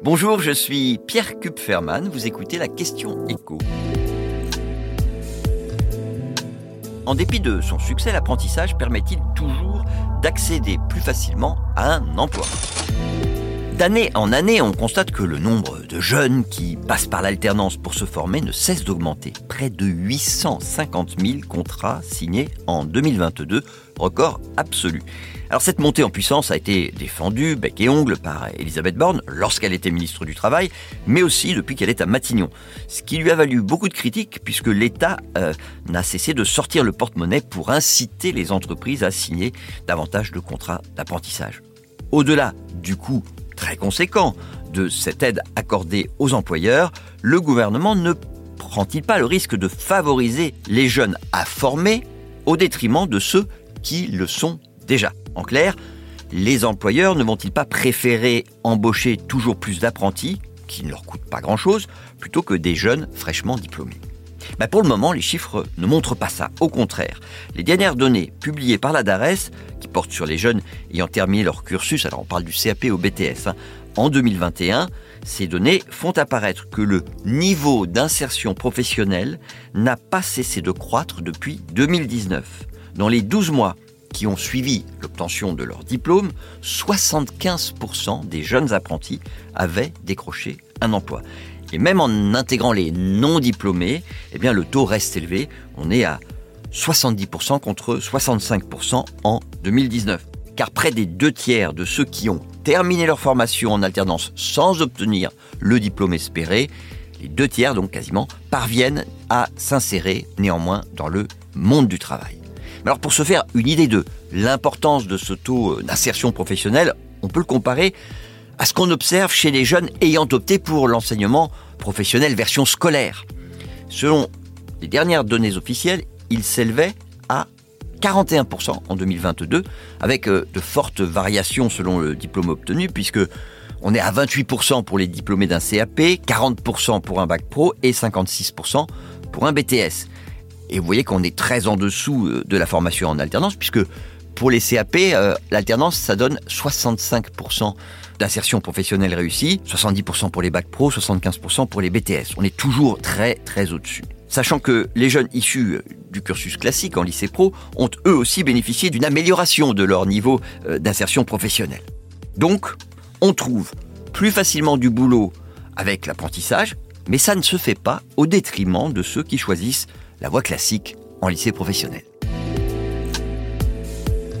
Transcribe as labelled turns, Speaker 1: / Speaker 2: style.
Speaker 1: Bonjour, je suis Pierre Kupferman, vous écoutez la question écho. En dépit de son succès, l'apprentissage permet-il toujours d'accéder plus facilement à un emploi? D'année en année, on constate que le nombre de jeunes qui passent par l'alternance pour se former ne cesse d'augmenter. Près de 850 000 contrats signés en 2022, record absolu. Alors cette montée en puissance a été défendue bec et ongle par Elisabeth Borne lorsqu'elle était ministre du Travail, mais aussi depuis qu'elle est à Matignon. Ce qui lui a valu beaucoup de critiques puisque l'État euh, n'a cessé de sortir le porte-monnaie pour inciter les entreprises à signer davantage de contrats d'apprentissage. Au-delà du coût très conséquent de cette aide accordée aux employeurs, le gouvernement ne prend-il pas le risque de favoriser les jeunes à former au détriment de ceux qui le sont déjà? En clair, les employeurs ne vont-ils pas préférer embaucher toujours plus d'apprentis, qui ne leur coûtent pas grand-chose, plutôt que des jeunes fraîchement diplômés? Bah, pour le moment, les chiffres ne montrent pas ça. Au contraire, les dernières données publiées par la DARES, qui portent sur les jeunes ayant terminé leur cursus, alors on parle du CAP au BTS, hein, en 2021, ces données font apparaître que le niveau d'insertion professionnelle n'a pas cessé de croître depuis 2019. Dans les 12 mois qui ont suivi l'obtention de leur diplôme, 75% des jeunes apprentis avaient décroché un emploi. Et même en intégrant les non diplômés, eh le taux reste élevé. On est à 70% contre 65% en 2019. Car près des deux tiers de ceux qui ont terminé leur formation en alternance sans obtenir le diplôme espéré, les deux tiers donc quasiment, parviennent à s'insérer néanmoins dans le monde du travail. Alors pour se faire une idée de l'importance de ce taux d'insertion professionnelle, on peut le comparer à ce qu'on observe chez les jeunes ayant opté pour l'enseignement professionnel version scolaire. Selon les dernières données officielles, il s'élevait à 41% en 2022, avec euh, de fortes variations selon le diplôme obtenu, puisque on est à 28% pour les diplômés d'un CAP, 40% pour un bac pro et 56% pour un BTS. Et vous voyez qu'on est très en dessous euh, de la formation en alternance, puisque pour les CAP, euh, l'alternance, ça donne 65% d'insertion professionnelle réussie, 70% pour les bacs pro, 75% pour les BTS. On est toujours très très au-dessus. Sachant que les jeunes issus euh, du cursus classique en lycée pro ont eux aussi bénéficié d'une amélioration de leur niveau euh, d'insertion professionnelle. Donc, on trouve plus facilement du boulot avec l'apprentissage, mais ça ne se fait pas au détriment de ceux qui choisissent la voie classique en lycée professionnel.